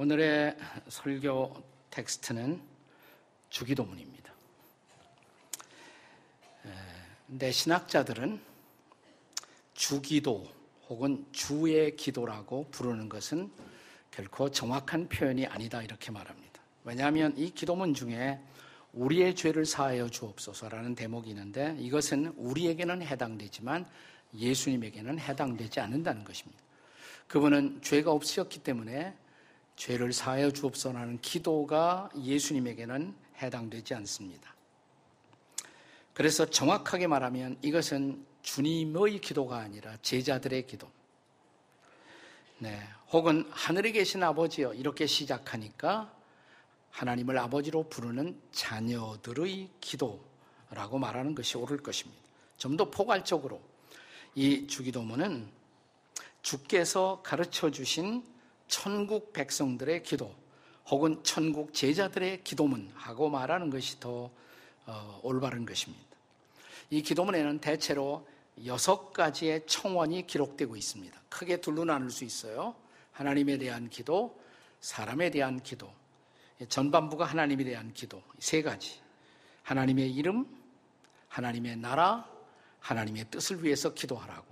오늘의 설교 텍스트는 주기도문입니다. 내 신학자들은 주기도 혹은 주의 기도라고 부르는 것은 결코 정확한 표현이 아니다 이렇게 말합니다. 왜냐하면 이 기도문 중에 우리의 죄를 사하여 주옵소서라는 대목이 있는데 이것은 우리에게는 해당되지만 예수님에게는 해당되지 않는다는 것입니다. 그분은 죄가 없으셨기 때문에 죄를 사하여 주옵소서라는 기도가 예수님에게는 해당되지 않습니다. 그래서 정확하게 말하면 이것은 주님의 기도가 아니라 제자들의 기도. 네. 혹은 하늘에 계신 아버지여 이렇게 시작하니까 하나님을 아버지로 부르는 자녀들의 기도라고 말하는 것이 옳을 것입니다. 좀 더 포괄적으로 이 주기도문은 주께서 가르쳐 주신 천국 백성들의 기도 혹은 천국 제자들의 기도문하고 말하는 것이 더 어, 올바른 것입니다. 이 기도문에는 대체로 여섯 가지의 청원이 기록되고 있습니다. 크게 둘로 나눌 수 있어요. 하나님에 대한 기도, 사람에 대한 기도, 전반부가 하나님에 대한 기도, 세 가지. 하나님의 이름, 하나님의 나라, 하나님의 뜻을 위해서 기도하라고.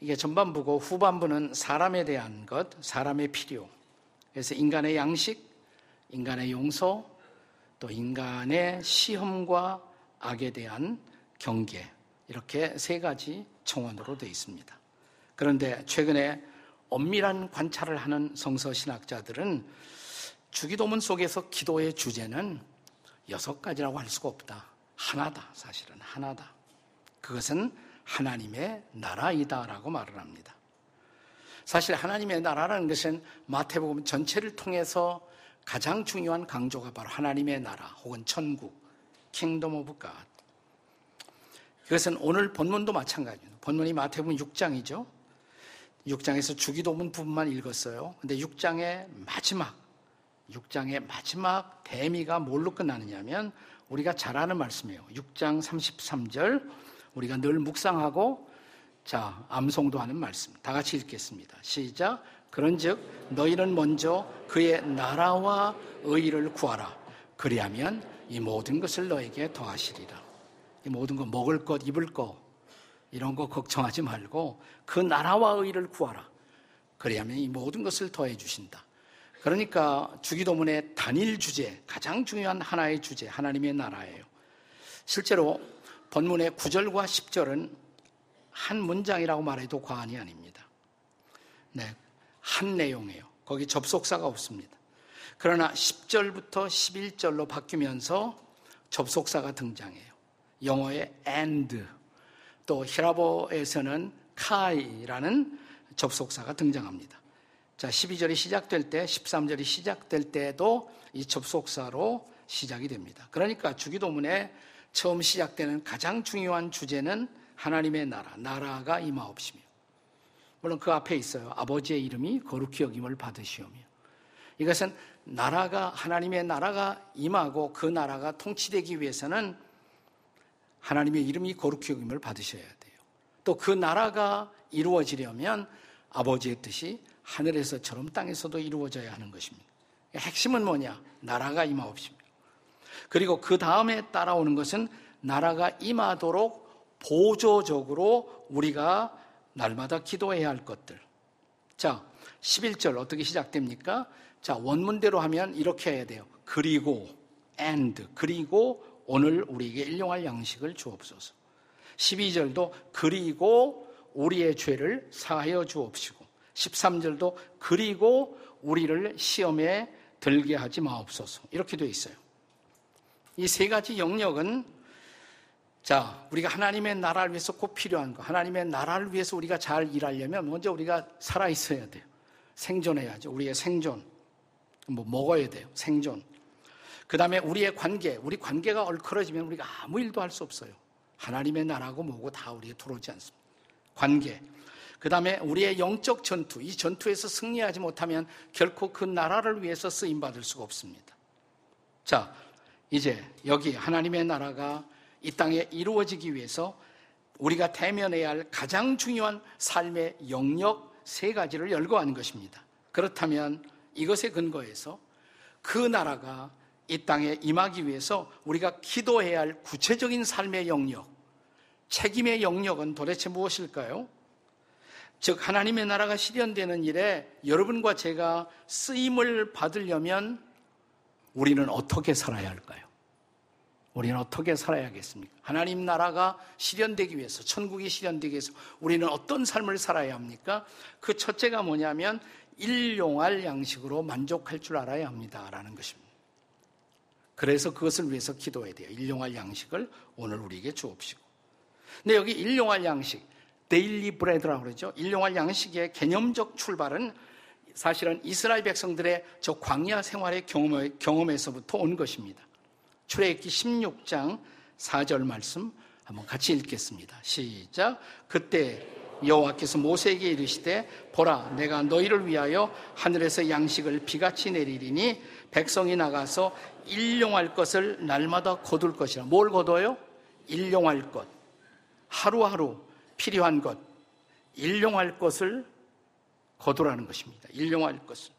이게 전반부고 후반부는 사람에 대한 것, 사람의 필요. 그래서 인간의 양식, 인간의 용서, 또 인간의 시험과 악에 대한 경계. 이렇게 세 가지 청원으로 되어 있습니다. 그런데 최근에 엄밀한 관찰을 하는 성서 신학자들은 주기도문 속에서 기도의 주제는 여섯 가지라고 할 수가 없다. 하나다. 사실은 하나다. 그것은 하나님의 나라이다라고 말을 합니다. 사실 하나님의 나라라는 것은 마태복음 전체를 통해서 가장 중요한 강조가 바로 하나님의 나라 혹은 천국, Kingdom of God. 그것은 오늘 본문도 마찬가지입니다. 본문이 마태복음 6장이죠. 6장에서 주기도문 부분만 읽었어요. 근데 6장의 마지막, 6장의 마지막 대미가 뭘로 끝나느냐면 우리가 잘 아는 말씀이에요. 6장 33절 우리가 늘 묵상하고 자, 암송도 하는 말씀. 다 같이 읽겠습니다. 시작. 그런즉 너희는 먼저 그의 나라와 의를 구하라. 그리하면 이 모든 것을 너에게 더하시리라. 이 모든 거 먹을 것, 입을 것 이런 거 걱정하지 말고 그 나라와 의를 구하라. 그리하면 이 모든 것을 더해 주신다. 그러니까 주기도문의 단일 주제, 가장 중요한 하나의 주제, 하나님의 나라예요. 실제로 본문의 9절과 10절은 한 문장이라고 말해도 과언이 아닙니다. 네. 한 내용이에요. 거기 접속사가 없습니다. 그러나 10절부터 11절로 바뀌면서 접속사가 등장해요. 영어의 and, 또 히라보에서는 카이라는 접속사가 등장합니다. 자, 12절이 시작될 때, 13절이 시작될 때도 이 접속사로 시작이 됩니다. 그러니까 주기도문에 처음 시작되는 가장 중요한 주제는 하나님의 나라, 나라가 임하옵시며. 물론 그 앞에 있어요. 아버지의 이름이 거룩히 여김을 받으시오며. 이것은 나라가, 하나님의 나라가 임하고 그 나라가 통치되기 위해서는 하나님의 이름이 거룩히 여김을 받으셔야 돼요. 또 그 나라가 이루어지려면 아버지의 뜻이 하늘에서처럼 땅에서도 이루어져야 하는 것입니다. 핵심은 뭐냐? 나라가 임하옵시며. 그리고 그 다음에 따라오는 것은 나라가 임하도록 보조적으로 우리가 날마다 기도해야 할 것들. 자, 11절 어떻게 시작됩니까? 자, 원문대로 하면 이렇게 해야 돼요. 그리고, and, 그리고 오늘 우리에게 일용할 양식을 주옵소서. 12절도 그리고 우리의 죄를 사하여 주옵시고, 13절도 그리고 우리를 시험에 들게 하지 마옵소서. 이렇게 되어 있어요. 이 세 가지 영역은 자, 우리가 하나님의 나라를 위해서 꼭 필요한 거. 하나님의 나라를 위해서 우리가 잘 일하려면 먼저 우리가 살아 있어야 돼요. 생존해야죠. 우리의 생존. 뭐 먹어야 돼요. 생존. 그 다음에 우리의 관계. 우리 관계가 얼클어지면 우리가 아무 일도 할 수 없어요. 하나님의 나라고 뭐고 다 우리에 들어오지 않습니다. 관계. 그 다음에 우리의 영적 전투. 이 전투에서 승리하지 못하면 결코 그 나라를 위해서 쓰임받을 수가 없습니다. 자, 이제 여기 하나님의 나라가 이 땅에 이루어지기 위해서 우리가 대면해야 할 가장 중요한 삶의 영역 세 가지를 열거하는 것입니다. 그렇다면 이것에 근거해서 그 나라가 이 땅에 임하기 위해서 우리가 기도해야 할 구체적인 삶의 영역, 책임의 영역은 도대체 무엇일까요? 즉, 하나님의 나라가 실현되는 일에 여러분과 제가 쓰임을 받으려면 우리는 어떻게 살아야 할까요? 우리는 어떻게 살아야겠습니까? 하나님 나라가 실현되기 위해서, 천국이 실현되기 위해서 우리는 어떤 삶을 살아야 합니까? 그 첫째가 뭐냐면 일용할 양식으로 만족할 줄 알아야 합니다라는 것입니다. 그래서 그것을 위해서 기도해야 돼요. 일용할 양식을 오늘 우리에게 주옵시고. 근데 여기 일용할 양식, 데일리 브레드라고 그러죠. 일용할 양식의 개념적 출발은 사실은 이스라엘 백성들의 저 광야 생활의 경험에서부터 온 것입니다. 출애굽기 16장 4절 말씀 한번 같이 읽겠습니다. 시작. 그때 여호와께서 모세에게 이르시되 보라 내가 너희를 위하여 하늘에서 양식을 비같이 내리리니 백성이 나가서 일용할 것을 날마다 거둘 것이라. 뭘 거둬요? 일용할 것. 하루하루 필요한 것. 일용할 것을 거두라는 것입니다. 일용할 것을.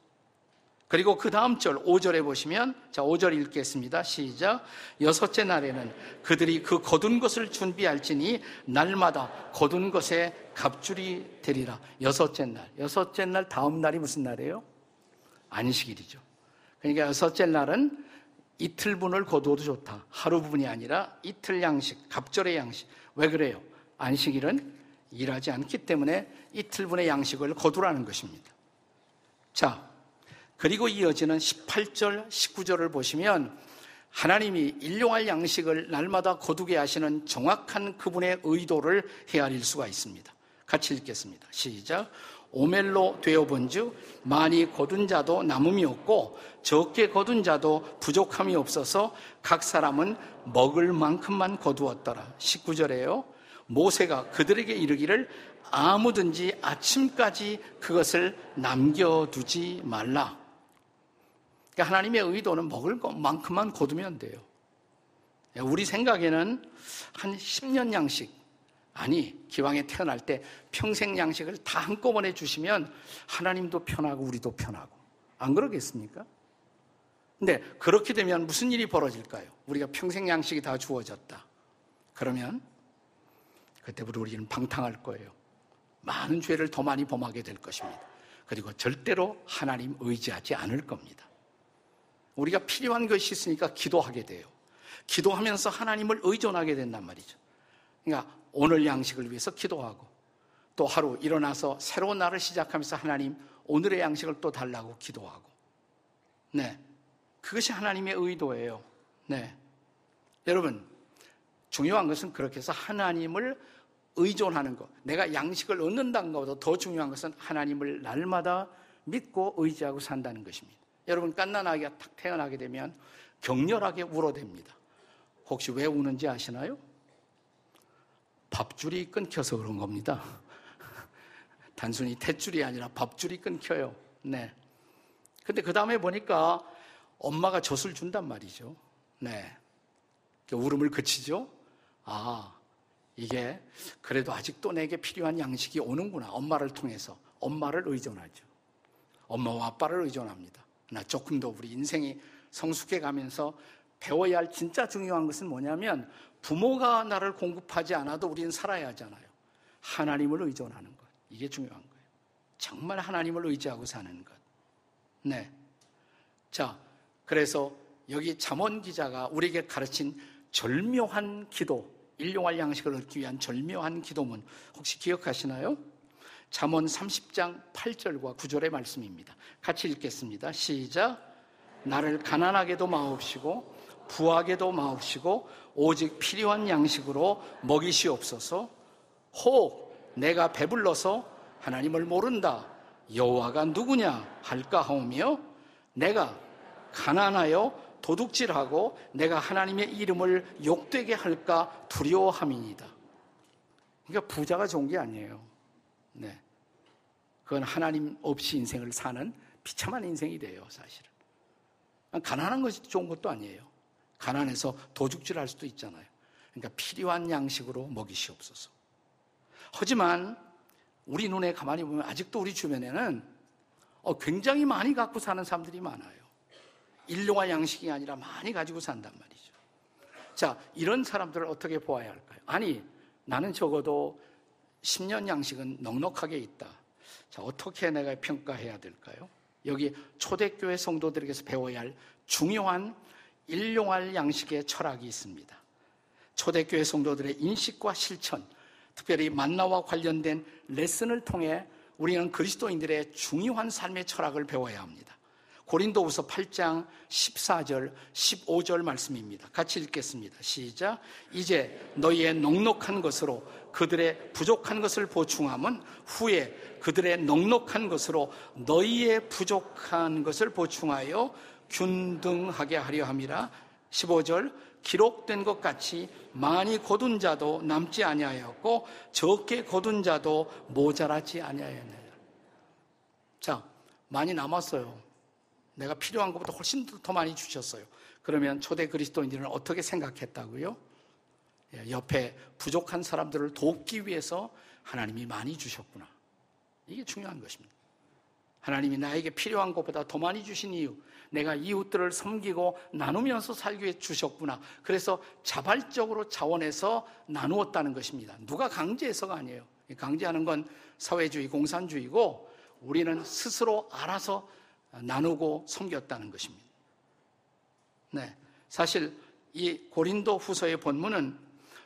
그리고 그 다음 절 5절에 보시면 자 5절 읽겠습니다. 시작. 여섯째 날에는 그들이 그 거둔 것을 준비할지니 날마다 거둔 것에 갑줄이 되리라. 여섯째 날. 여섯째 날 다음 날이 무슨 날이에요? 안식일이죠. 그러니까 여섯째 날은 이틀분을 거두어도 좋다. 하루 부분이 아니라 이틀 양식, 갑절의 양식. 왜 그래요? 안식일은 일하지 않기 때문에 이틀분의 양식을 거두라는 것입니다. 자, 그리고 이어지는 18절, 19절을 보시면 하나님이 일용할 양식을 날마다 거두게 하시는 정확한 그분의 의도를 헤아릴 수가 있습니다. 같이 읽겠습니다. 시작. 오멜로 되어본즉 많이 거둔 자도 남음이 없고 적게 거둔 자도 부족함이 없어서 각 사람은 먹을 만큼만 거두었더라. 19절에요. 모세가 그들에게 이르기를 아무든지 아침까지 그것을 남겨두지 말라. 그러니까 하나님의 의도는 먹을 것만큼만 거두면 돼요. 우리 생각에는 한 10년 양식, 아니, 기왕에 태어날 때 평생 양식을 다 한꺼번에 주시면 하나님도 편하고 우리도 편하고. 안 그러겠습니까? 근데 그렇게 되면 무슨 일이 벌어질까요? 우리가 평생 양식이 다 주어졌다. 그러면 그때부터 우리는 방탕할 거예요. 많은 죄를 더 많이 범하게 될 것입니다. 그리고 절대로 하나님 의지하지 않을 겁니다. 우리가 필요한 것이 있으니까 기도하게 돼요. 기도하면서 하나님을 의존하게 된단 말이죠. 그러니까 오늘 양식을 위해서 기도하고 또 하루 일어나서 새로운 날을 시작하면서 하나님 오늘의 양식을 또 달라고 기도하고 네. 그것이 하나님의 의도예요. 네. 여러분, 중요한 것은 그렇게 해서 하나님을 의존하는 것. 내가 양식을 얻는다는 것보다 더 중요한 것은 하나님을 날마다 믿고 의지하고 산다는 것입니다. 여러분 깐난아기가 탁 태어나게 되면 격렬하게 울어댑니다. 혹시 왜 우는지 아시나요? 밥줄이 끊겨서 그런 겁니다. 단순히 탯줄이 아니라 밥줄이 끊겨요. 네. 근데 그 다음에 보니까 엄마가 젖을 준단 말이죠. 네. 울음을 그치죠? 아, 이게 그래도 아직도 내게 필요한 양식이 오는구나. 엄마를 통해서. 엄마를 의존하죠. 엄마와 아빠를 의존합니다. 나 조금 더 우리 인생이 성숙해 가면서 배워야 할 진짜 중요한 것은 뭐냐면 부모가 나를 공급하지 않아도 우리는 살아야 하잖아요. 하나님을 의존하는 것. 이게 중요한 거예요. 정말 하나님을 의지하고 사는 것. 네. 자, 그래서 여기 잠원 기자가 우리에게 가르친 절묘한 기도, 일용할 양식을 얻기 위한 절묘한 기도문 혹시 기억하시나요? 잠언 30장 8절과 9절의 말씀입니다. 같이 읽겠습니다. 시작. 나를 가난하게도 마옵시고 부하게도 마옵시고 오직 필요한 양식으로 먹이시옵소서. 혹 내가 배불러서 하나님을 모른다. 여호와가 누구냐 할까 하오며 내가 가난하여 도둑질하고 내가 하나님의 이름을 욕되게 할까 두려워함이니다. 그러니까 부자가 좋은 게 아니에요. 네. 그건 하나님 없이 인생을 사는 비참한 인생이 돼요, 사실은. 가난한 것이 좋은 것도 아니에요. 가난해서 도둑질 할 수도 있잖아요. 그러니까 필요한 양식으로 먹이시옵소서. 하지만 우리 눈에 가만히 보면 아직도 우리 주변에는 어, 굉장히 많이 갖고 사는 사람들이 많아요. 일용할 양식이 아니라 많이 가지고 산단 말이죠. 자, 이런 사람들을 어떻게 보아야 할까요? 아니, 나는 적어도 10년 양식은 넉넉하게 있다. 자, 어떻게 내가 평가해야 될까요? 여기 초대교회 성도들에게서 배워야 할 중요한 일용할 양식의 철학이 있습니다. 초대교회 성도들의 인식과 실천, 특별히 만나와 관련된 레슨을 통해 우리는 그리스도인들의 중요한 삶의 철학을 배워야 합니다. 고린도후서 8장 14절, 15절 말씀입니다. 같이 읽겠습니다. 시작. 이제 너희의 넉넉한 것으로 그들의 부족한 것을 보충함은 후에 그들의 넉넉한 것으로 너희의 부족한 것을 보충하여 균등하게 하려 함이라. 15절 기록된 것 같이 많이 거둔 자도 남지 아니하였고 적게 거둔 자도 모자라지 아니하였느냐. 자, 많이 남았어요. 내가 필요한 것보다 훨씬 더 많이 주셨어요. 그러면 초대 그리스도인들은 어떻게 생각했다고요? 예, 옆에 부족한 사람들을 돕기 위해서 하나님이 많이 주셨구나. 이게 중요한 것입니다. 하나님이 나에게 필요한 것보다 더 많이 주신 이유, 내가 이웃들을 섬기고 나누면서 살기 위해 주셨구나. 그래서 자발적으로 자원해서 나누었다는 것입니다. 누가 강제해서가 아니에요. 강제하는 건 사회주의, 공산주의고 우리는 스스로 알아서 나누고 섬겼다는 것입니다. 네. 사실 이 고린도 후서의 본문은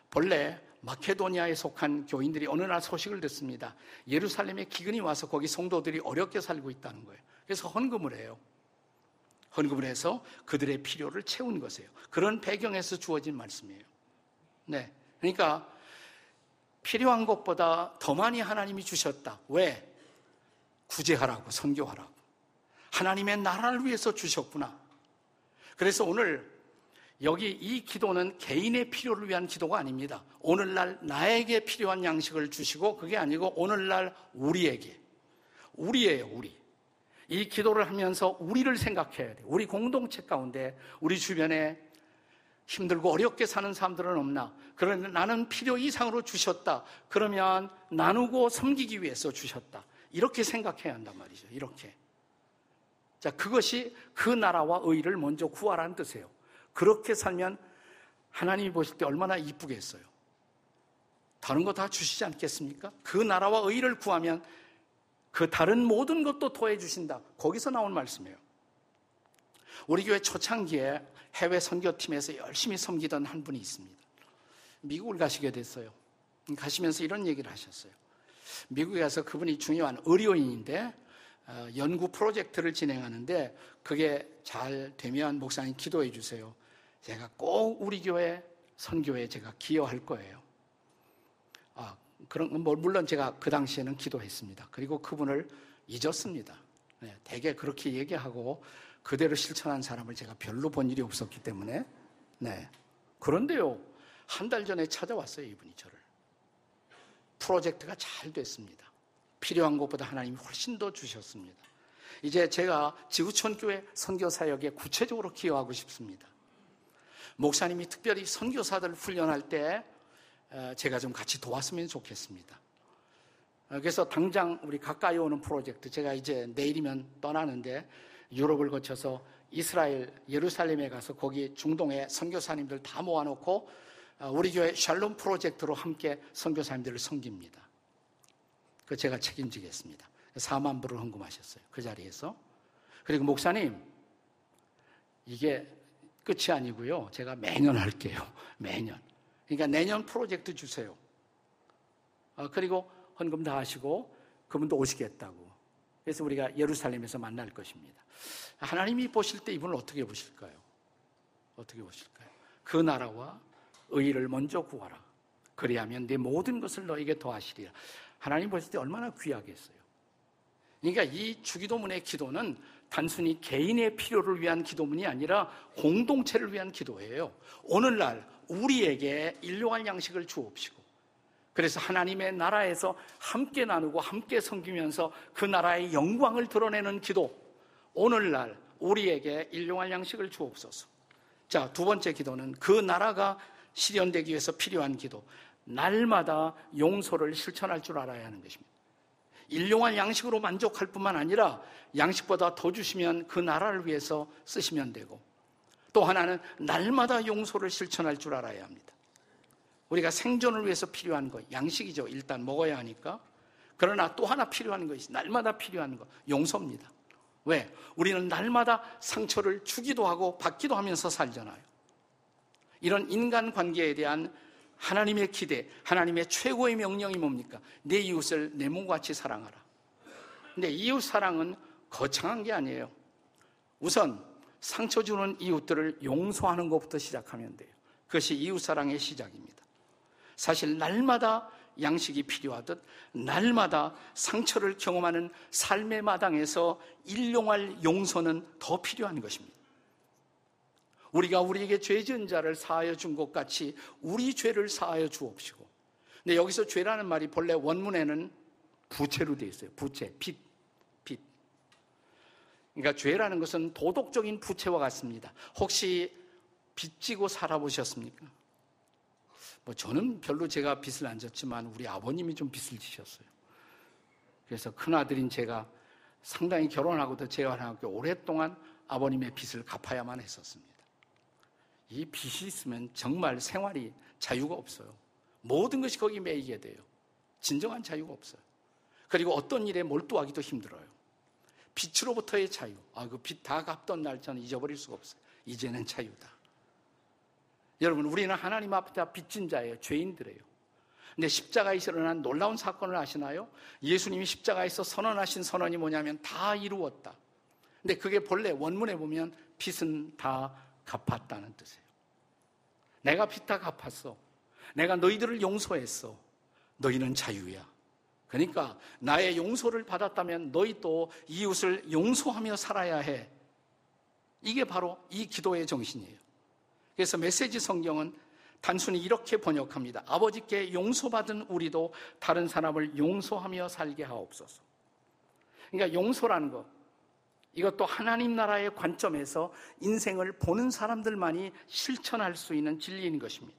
본래 마케도니아에 속한 교인들이 어느 날 소식을 듣습니다. 예루살렘에 기근이 와서 거기 성도들이 어렵게 살고 있다는 거예요. 그래서 헌금을 해요. 헌금을 해서 그들의 필요를 채운 것이에요. 그런 배경에서 주어진 말씀이에요. 네. 그러니까 필요한 것보다 더 많이 하나님이 주셨다. 왜? 구제하라고, 선교하라고. 하나님의 나라를 위해서 주셨구나. 그래서 오늘 여기 이 기도는 개인의 필요를 위한 기도가 아닙니다. 오늘날 나에게 필요한 양식을 주시고 그게 아니고 오늘날 우리에게. 우리예요, 우리. 이 기도를 하면서 우리를 생각해야 돼. 우리 공동체 가운데 우리 주변에 힘들고 어렵게 사는 사람들은 없나? 그런데 나는 필요 이상으로 주셨다. 그러면 나누고 섬기기 위해서 주셨다. 이렇게 생각해야 한단 말이죠. 이렇게. 자, 그것이 그 나라와 의를 먼저 구하라는 뜻이에요. 그렇게 살면 하나님이 보실 때 얼마나 이쁘겠어요. 다른 거 다 주시지 않겠습니까? 그 나라와 의를 구하면 그 다른 모든 것도 도해 주신다. 거기서 나온 말씀이에요. 우리 교회 초창기에 해외 선교팀에서 열심히 섬기던 한 분이 있습니다. 미국을 가시게 됐어요. 가시면서 이런 얘기를 하셨어요. 미국에 가서 그분이 중요한 의료인인데 어, 연구 프로젝트를 진행하는데 그게 잘 되면 목사님 기도해 주세요. 제가 꼭 우리 교회 선교에 제가 기여할 거예요. 아, 그런 뭐 물론 제가 그 당시에는 기도했습니다. 그리고 그분을 잊었습니다. 네, 대개 그렇게 얘기하고 그대로 실천한 사람을 제가 별로 본 일이 없었기 때문에 네. 그런데요. 한 달 전에 찾아왔어요, 이분이 저를. 프로젝트가 잘 됐습니다. 필요한 것보다 하나님이 훨씬 더 주셨습니다. 이제 제가 지구촌 교회 선교 사역에 구체적으로 기여하고 싶습니다. 목사님이 특별히 선교사들 훈련할 때 제가 좀 같이 도왔으면 좋겠습니다. 어, 그래서 당장 우리 가까이 오는 프로젝트 제가 이제 내일이면 떠나는데 유럽을 거쳐서 이스라엘 예루살렘에 가서 거기 중동의 선교사님들 다 모아놓고 어, 우리 교회 샬롬 프로젝트로 함께 선교사님들을 섬깁니다. 그 제가 책임지겠습니다. 4만 불을 헌금하셨어요. 그 자리에서. 그리고 목사님, 이게 끝이 아니고요. 제가 매년 할게요. 매년. 그러니까 내년 프로젝트 주세요. 어, 그리고 헌금 다 하시고 그분도 오시겠다고. 그래서 우리가 예루살렘에서 만날 것입니다. 하나님이 보실 때 이분을 어떻게 보실까요? 어떻게 보실까요? 그 나라와 의를 먼저 구하라. 그리하면 내 모든 것을 너에게 더하시리라. 하나님 보실 때 얼마나 귀하겠어요. 그러니까 이 주기도문의 기도는 단순히 개인의 필요를 위한 기도문이 아니라 공동체를 위한 기도예요. 오늘날 우리에게 일용할 양식을 주옵시고 그래서 하나님의 나라에서 함께 나누고 함께 섬기면서 그 나라의 영광을 드러내는 기도. 오늘날 우리에게 일용할 양식을 주옵소서. 자, 두 번째 기도는 그 나라가 실현되기 위해서 필요한 기도. 날마다 용서를 실천할 줄 알아야 하는 것입니다. 일용할 양식으로 만족할 뿐만 아니라 양식보다 더 주시면 그 나라를 위해서 쓰시면 되고 또 하나는 날마다 용서를 실천할 줄 알아야 합니다. 우리가 생존을 위해서 필요한 거 양식이죠. 일단 먹어야 하니까. 그러나 또 하나 필요한 것이 날마다 필요한 거 용서입니다. 왜? 우리는 날마다 상처를 주기도 하고 받기도 하면서 살잖아요. 이런 인간 관계에 대한 하나님의 기대, 하나님의 최고의 명령이 뭡니까? 내 이웃을 내 몸과 같이 사랑하라. 근데 이웃 사랑은 거창한 게 아니에요. 우선 상처 주는 이웃들을 용서하는 것부터 시작하면 돼요. 그것이 이웃 사랑의 시작입니다. 사실 날마다 양식이 필요하듯 날마다 상처를 경험하는 삶의 마당에서 일용할 용서는 더 필요한 것입니다. 우리가 우리에게 죄 지은 자를 사하여 준 것 같이 우리 죄를 사하여 주옵시고. 근데 여기서 죄라는 말이 본래 원문에는 부채로 되어 있어요. 부채, 빚, 빚. 그러니까 죄라는 것은 도덕적인 부채와 같습니다. 혹시 빚지고 살아보셨습니까? 뭐 저는 별로 제가 빚을 안 졌지만 우리 아버님이 좀 빚을 지셨어요. 그래서 큰아들인 제가 상당히 결혼하고도 재활하고 오랫동안 아버님의 빚을 갚아야만 했었습니다. 이 빚이 있으면 정말 생활이 자유가 없어요. 모든 것이 거기 매이게 돼요. 진정한 자유가 없어요. 그리고 어떤 일에 몰두하기도 힘들어요. 빚으로부터의 자유. 아, 그빚다 갚던 날 저는 잊어버릴 수가 없어요. 이제는 자유다. 여러분, 우리는 하나님 앞에 다 빚진 자예요. 죄인들이에요. 근데 십자가에서 일어난 놀라운 사건을 아시나요? 예수님이 십자가에서 선언하신 선언이 뭐냐면 다 이루었다. 근데 그게 본래 원문에 보면 빚은 다 갚았다는 뜻이에요. 내가 빚다 갚았어. 내가 너희들을 용서했어. 너희는 자유야. 그러니까 나의 용서를 받았다면 너희 또 이웃을 용서하며 살아야 해. 이게 바로 이 기도의 정신이에요. 그래서 메시지 성경은 단순히 이렇게 번역합니다. 아버지께 용서받은 우리도 다른 사람을 용서하며 살게 하옵소서. 그러니까 용서라는 것, 이것도 하나님 나라의 관점에서 인생을 보는 사람들만이 실천할 수 있는 진리인 것입니다.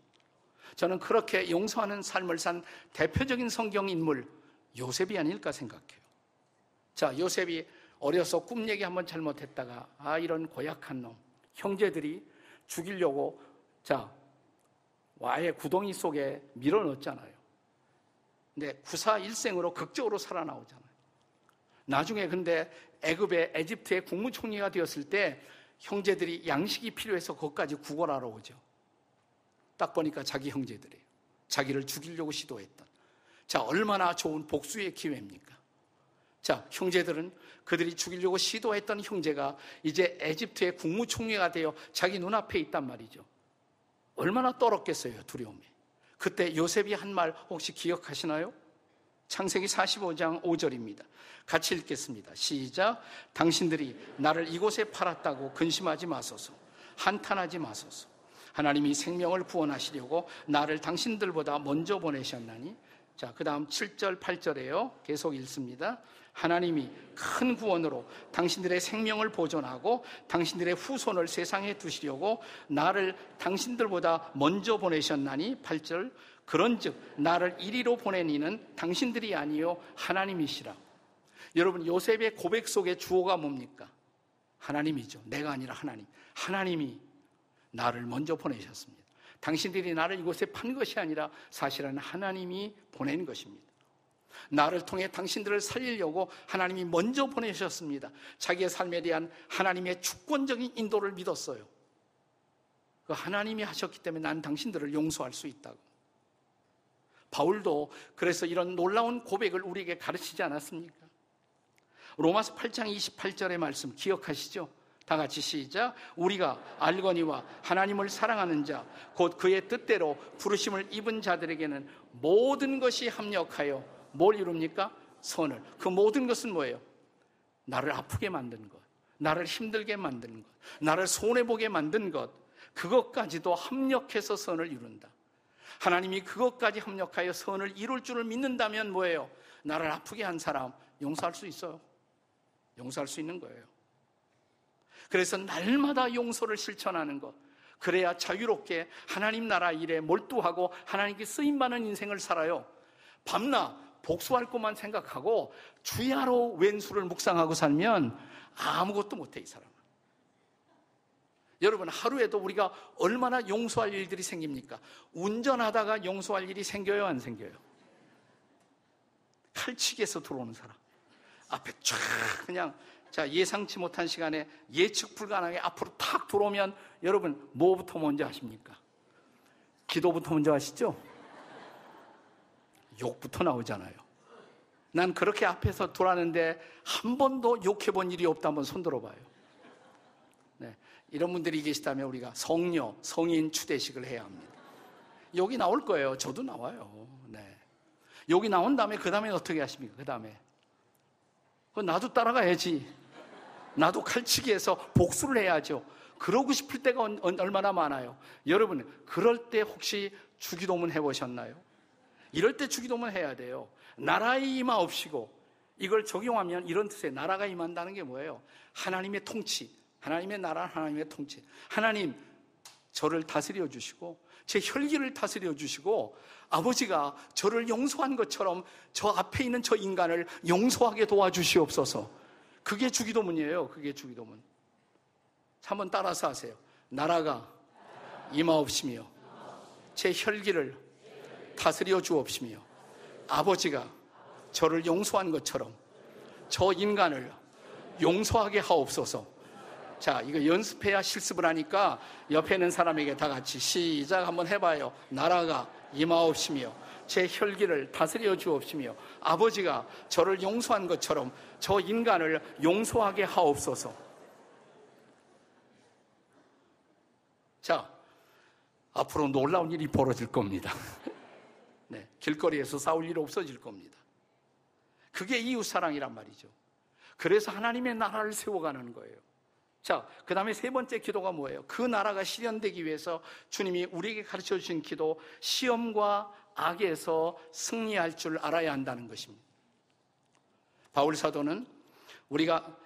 저는 그렇게 용서하는 삶을 산 대표적인 성경 인물 요셉이 아닐까 생각해요. 자, 요셉이 어려서 꿈 얘기 한번 잘못했다가 아 이런 고약한 놈 형제들이 죽이려고 자 와의 구덩이 속에 밀어넣었잖아요. 근데 구사 일생으로 극적으로 살아나오잖아요. 나중에 근데 애굽의 에집트의 국무총리가 되었을 때 형제들이 양식이 필요해서 거기까지 구걸하러 오죠. 딱 보니까 자기 형제들이에요. 자기를 죽이려고 시도했던. 자, 얼마나 좋은 복수의 기회입니까? 자, 형제들은 그들이 죽이려고 시도했던 형제가 이제 에집트의 국무총리가 되어 자기 눈앞에 있단 말이죠. 얼마나 떨었겠어요, 두려움이. 그때 요셉이 한 말 혹시 기억하시나요? 창세기 45장 5절입니다. 같이 읽겠습니다. 시작. 당신들이 나를 이곳에 팔았다고 근심하지 마소서. 한탄하지 마소서. 하나님이 생명을 구원하시려고 나를 당신들보다 먼저 보내셨나니. 자, 그 다음 7절, 8절에요. 계속 읽습니다. 하나님이 큰 구원으로 당신들의 생명을 보존하고 당신들의 후손을 세상에 두시려고 나를 당신들보다 먼저 보내셨나니 8절 그런즉 나를 이리로 보낸 이는 당신들이 아니요 하나님이시라. 여러분 요셉의 고백 속의 주어가 뭡니까? 하나님이죠. 내가 아니라 하나님. 하나님이 나를 먼저 보내셨습니다. 당신들이 나를 이곳에 판 것이 아니라 사실은 하나님이 보낸 것입니다. 나를 통해 당신들을 살리려고 하나님이 먼저 보내셨습니다. 자기의 삶에 대한 하나님의 주권적인 인도를 믿었어요. 그 하나님이 하셨기 때문에 난 당신들을 용서할 수 있다고. 바울도 그래서 이런 놀라운 고백을 우리에게 가르치지 않았습니까? 로마서 8장 28절의 말씀 기억하시죠? 다 같이 시작. 우리가 알거니와 하나님을 사랑하는 자, 곧 그의 뜻대로 부르심을 입은 자들에게는 모든 것이 합력하여 뭘 이룹니까? 선을. 그 모든 것은 뭐예요? 나를 아프게 만든 것, 나를 힘들게 만드는 것, 나를 손해보게 만든 것, 그것까지도 합력해서 선을 이룬다. 하나님이 그것까지 합력하여 선을 이룰 줄을 믿는다면 뭐예요? 나를 아프게 한 사람 용서할 수 있어요. 용서할 수 있는 거예요. 그래서 날마다 용서를 실천하는 것. 그래야 자유롭게 하나님 나라 일에 몰두하고 하나님께 쓰임받는 인생을 살아요. 밤낮 복수할 것만 생각하고 주야로 왼수를 묵상하고 살면 아무것도 못해, 이 사람은. 여러분, 하루에도 우리가 얼마나 용서할 일들이 생깁니까? 운전하다가 용서할 일이 생겨요, 안 생겨요? 칼치기에서 들어오는 사람. 앞에 쫙 그냥 자 예상치 못한 시간에 예측 불가능하게 앞으로 탁 들어오면 여러분 뭐부터 먼저 하십니까? 기도부터 먼저 하시죠? 욕부터 나오잖아요. 난 그렇게 앞에서 돌았는데 한 번도 욕해 본 일이 없다 한번 손 들어봐요. 네, 이런 분들이 계시다면 우리가 성녀, 성인 추대식을 해야 합니다. 여기 나올 거예요. 저도 나와요. 네. 여기 나온 다음에 그 다음에 어떻게 하십니까? 그 다음에 나도 따라가야지. 나도 칼치기해서 복수를 해야죠. 그러고 싶을 때가 얼마나 많아요. 여러분, 그럴 때 혹시 주기도문 해보셨나요? 이럴 때 주기도문 해야 돼요. 나라의 임하 없이고 이걸 적용하면 이런 뜻의 나라가 임한다는 게 뭐예요? 하나님의 통치, 하나님의 나라, 하나님의 통치. 하나님, 저를 다스려 주시고 제 혈기를 다스려 주시고 아버지가 저를 용서한 것처럼 저 앞에 있는 저 인간을 용서하게 도와주시옵소서. 그게 주기도문이에요. 그게 주기도문. 한번 따라서 하세요. 나라가 임하옵시며 제 혈기를 다스려 주옵시며 아버지가 저를 용서한 것처럼 저 인간을 용서하게 하옵소서. 자, 이거 연습해야 실습을 하니까 옆에 있는 사람에게 다 같이 시작 한번 해봐요. 나라가 임하옵시며 제 혈기를 다스려 주옵시며 아버지가 저를 용서한 것처럼 저 인간을 용서하게 하옵소서. 자, 앞으로 놀라운 일이 벌어질 겁니다. 네, 길거리에서 싸울 일 없어질 겁니다. 그게 이웃사랑이란 말이죠. 그래서 하나님의 나라를 세워가는 거예요. 자, 그 다음에 세 번째 기도가 뭐예요? 그 나라가 실현되기 위해서 주님이 우리에게 가르쳐 주신 기도, 시험과 악에서 승리할 줄 알아야 한다는 것입니다. 바울 사도는 우리가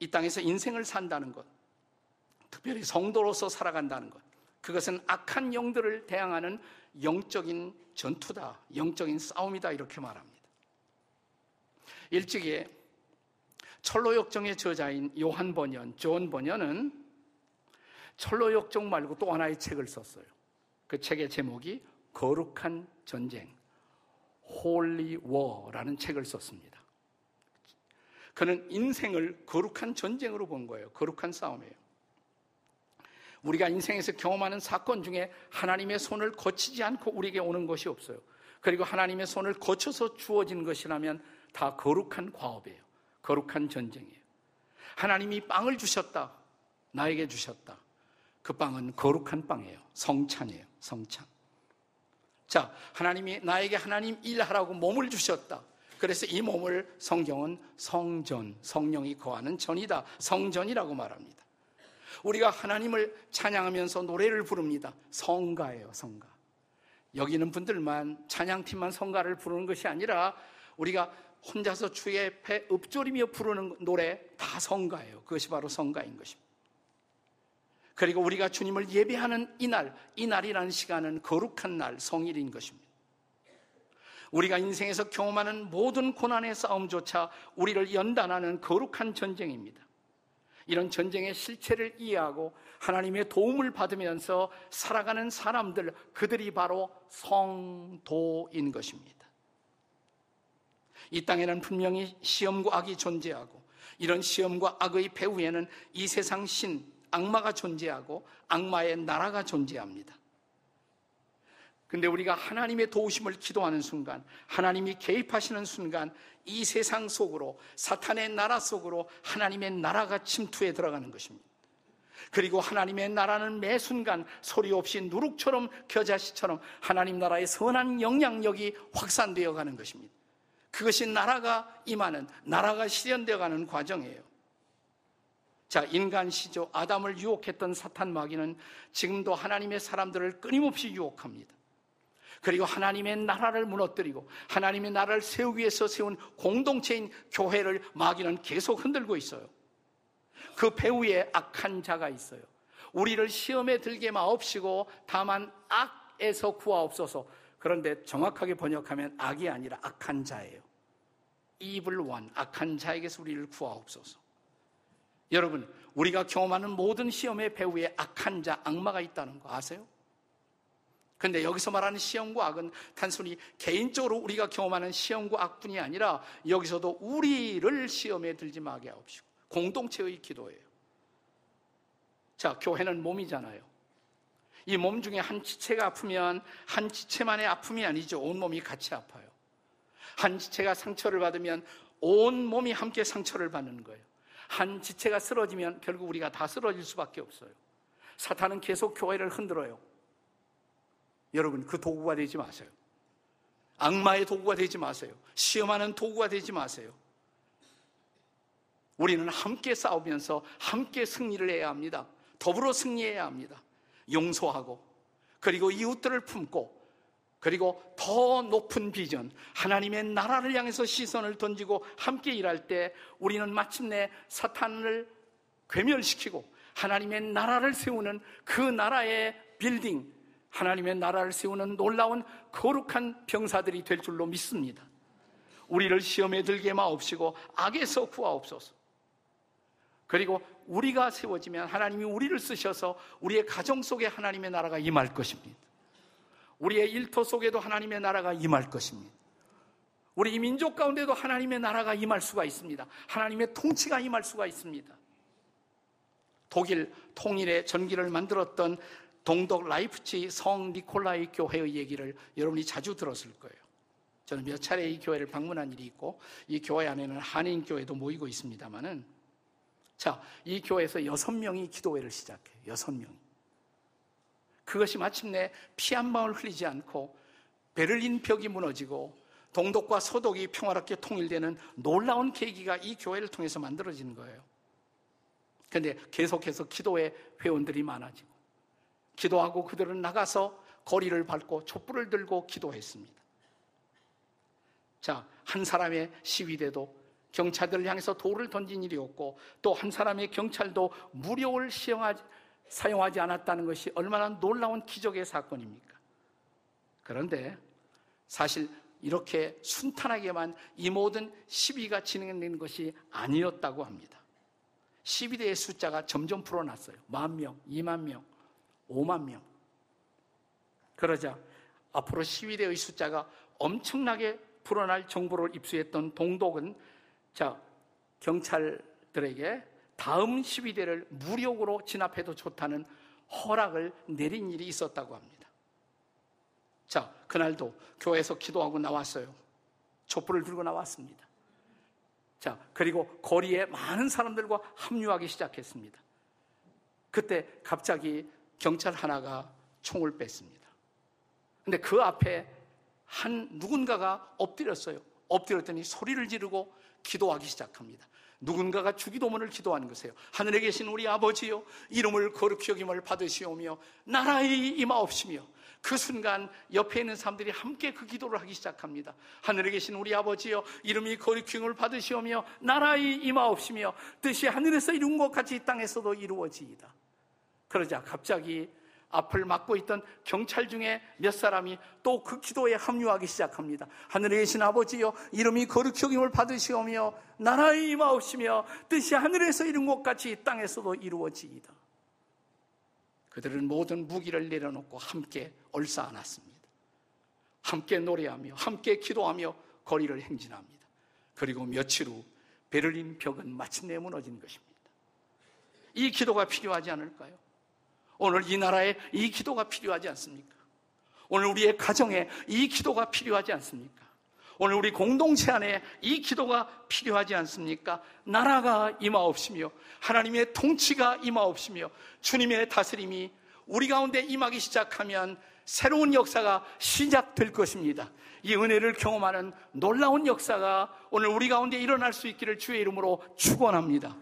이 땅에서 인생을 산다는 것, 특별히 성도로서 살아간다는 것, 그것은 악한 영들을 대항하는 영적인 전투다, 영적인 싸움이다, 이렇게 말합니다. 일찍이 천로역정의 저자인 요한 번연, 존 번연은 천로역정 말고 또 하나의 책을 썼어요. 그 책의 제목이 거룩한 전쟁, Holy War라는 책을 썼습니다. 그는 인생을 거룩한 전쟁으로 본 거예요. 거룩한 싸움이에요. 우리가 인생에서 경험하는 사건 중에 하나님의 손을 거치지 않고 우리에게 오는 것이 없어요. 그리고 하나님의 손을 거쳐서 주어진 것이라면 다 거룩한 과업이에요. 거룩한 전쟁이에요. 하나님이 빵을 주셨다. 나에게 주셨다. 그 빵은 거룩한 빵이에요. 성찬이에요. 성찬. 자, 하나님이 나에게 하나님 일하라고 몸을 주셨다. 그래서 이 몸을 성경은 성전, 성령이 거하는 전이다. 성전이라고 말합니다. 우리가 하나님을 찬양하면서 노래를 부릅니다. 성가예요, 성가. 여기 있는 분들만 찬양팀만 성가를 부르는 것이 아니라 우리가 혼자서 주의 배 읊조리며 부르는 노래 다 성가예요. 그것이 바로 성가인 것입니다. 그리고 우리가 주님을 예배하는 이날, 이날이라는 시간은 거룩한 날, 성일인 것입니다. 우리가 인생에서 경험하는 모든 고난의 싸움조차 우리를 연단하는 거룩한 전쟁입니다. 이런 전쟁의 실체를 이해하고 하나님의 도움을 받으면서 살아가는 사람들, 그들이 바로 성도인 것입니다. 이 땅에는 분명히 시험과 악이 존재하고 이런 시험과 악의 배후에는 이 세상 신, 악마가 존재하고 악마의 나라가 존재합니다. 근데 우리가 하나님의 도우심을 기도하는 순간, 하나님이 개입하시는 순간, 이 세상 속으로, 사탄의 나라 속으로 하나님의 나라가 침투해 들어가는 것입니다. 그리고 하나님의 나라는 매 순간 소리 없이 누룩처럼 겨자씨처럼 하나님 나라의 선한 영향력이 확산되어 가는 것입니다. 그것이 나라가 임하는, 나라가 실현되어 가는 과정이에요. 자, 인간 시조 아담을 유혹했던 사탄 마귀는 지금도 하나님의 사람들을 끊임없이 유혹합니다. 그리고 하나님의 나라를 무너뜨리고 하나님의 나라를 세우기 위해서 세운 공동체인 교회를 마귀는 계속 흔들고 있어요. 그 배후에 악한 자가 있어요. 우리를 시험에 들게 마옵시고 다만 악에서 구하옵소서. 그런데 정확하게 번역하면 악이 아니라 악한 자예요. evil one, 악한 자에게서 우리를 구하옵소서. 여러분, 우리가 경험하는 모든 시험의 배후에 악한 자, 악마가 있다는 거 아세요? 근데 여기서 말하는 시험과 악은 단순히 개인적으로 우리가 경험하는 시험과 악뿐이 아니라 여기서도 우리를 시험에 들지 마게 하옵시고 공동체의 기도예요. 자, 교회는 몸이잖아요. 이 몸 중에 한 지체가 아프면 한 지체만의 아픔이 아니죠. 온 몸이 같이 아파요. 한 지체가 상처를 받으면 온 몸이 함께 상처를 받는 거예요. 한 지체가 쓰러지면 결국 우리가 다 쓰러질 수밖에 없어요. 사탄은 계속 교회를 흔들어요. 여러분, 그 도구가 되지 마세요. 악마의 도구가 되지 마세요. 시험하는 도구가 되지 마세요. 우리는 함께 싸우면서 함께 승리를 해야 합니다. 더불어 승리해야 합니다. 용서하고, 그리고 이웃들을 품고, 그리고 더 높은 비전, 하나님의 나라를 향해서 시선을 던지고 함께 일할 때 우리는 마침내 사탄을 괴멸시키고 하나님의 나라를 세우는 그 나라의 빌딩, 하나님의 나라를 세우는 놀라운 거룩한 병사들이 될 줄로 믿습니다. 우리를 시험에 들게 마옵시고 악에서 구하옵소서. 그리고 우리가 세워지면 하나님이 우리를 쓰셔서 우리의 가정 속에 하나님의 나라가 임할 것입니다. 우리의 일터 속에도 하나님의 나라가 임할 것입니다. 우리 민족 가운데도 하나님의 나라가 임할 수가 있습니다. 하나님의 통치가 임할 수가 있습니다. 독일 통일의 전기를 만들었던 동독 라이프치히 성 니콜라이 교회의 얘기를 여러분이 자주 들었을 거예요. 저는 몇 차례 이 교회를 방문한 일이 있고 이 교회 안에는 한인 교회도 모이고 있습니다만은 자, 이 교회에서 여섯 명이 기도회를 시작해요. 여섯 명이. 그것이 마침내 피 한 방울 흘리지 않고 베를린 벽이 무너지고 동독과 서독이 평화롭게 통일되는 놀라운 계기가 이 교회를 통해서 만들어지는 거예요. 그런데 계속해서 기도회 회원들이 많아지고 기도하고 그들은 나가서 거리를 밟고 촛불을 들고 기도했습니다. 자, 한 사람의 시위대도 경찰들을 향해서 돌을 던진 일이 없고 또 한 사람의 경찰도 무력을 시행하지, 사용하지 않았다는 것이 얼마나 놀라운 기적의 사건입니까? 그런데 사실 이렇게 순탄하게만 이 모든 시위가 진행된 것이 아니었다고 합니다. 시위대의 숫자가 점점 불어났어요. 만 명, 이만 명, 5만 명. 그러자 앞으로 시위대의 숫자가 엄청나게 불어날 정보를 입수했던 동독은 자, 경찰들에게 다음 시위대를 무력으로 진압해도 좋다는 허락을 내린 일이 있었다고 합니다. 자, 그날도 교회에서 기도하고 나왔어요. 촛불을 들고 나왔습니다. 자, 그리고 거리에 많은 사람들과 합류하기 시작했습니다. 그때 갑자기 경찰 하나가 총을 뺐습니다. 근데 그 앞에 한 누군가가 엎드렸어요. 엎드렸더니 소리를 지르고 기도하기 시작합니다. 누군가가 주기도문을 기도하는 것이에요. 하늘에 계신 우리 아버지요, 이름을 거룩히 여김을 받으시오며, 나라의 임하옵시며, 그 순간 옆에 있는 사람들이 함께 그 기도를 하기 시작합니다. 하늘에 계신 우리 아버지여 이름이 거룩히 여김을 받으시오며 나라의 임하옵시며 뜻이 하늘에서 이룬 것 같이 땅에서도 이루어지이다. 그러자 갑자기 앞을 막고 있던 경찰 중에 몇 사람이 또 그 기도에 합류하기 시작합니다. 하늘에 계신 아버지여 이름이 거룩히 여김을 받으시오며 나라의 임하옵시며 뜻이 하늘에서 이룬 것 같이 땅에서도 이루어지이다. 그들은 모든 무기를 내려놓고 함께 얼싸 안았습니다. 함께 노래하며 함께 기도하며 거리를 행진합니다. 그리고 며칠 후 베를린 벽은 마침내 무너진 것입니다. 이 기도가 필요하지 않을까요? 오늘 이 나라에 이 기도가 필요하지 않습니까? 오늘 우리의 가정에 이 기도가 필요하지 않습니까? 오늘 우리 공동체 안에 이 기도가 필요하지 않습니까? 나라가 임하옵시며 하나님의 통치가 임하옵시며 주님의 다스림이 우리 가운데 임하기 시작하면 새로운 역사가 시작될 것입니다. 이 은혜를 경험하는 놀라운 역사가 오늘 우리 가운데 일어날 수 있기를 주의 이름으로 축원합니다.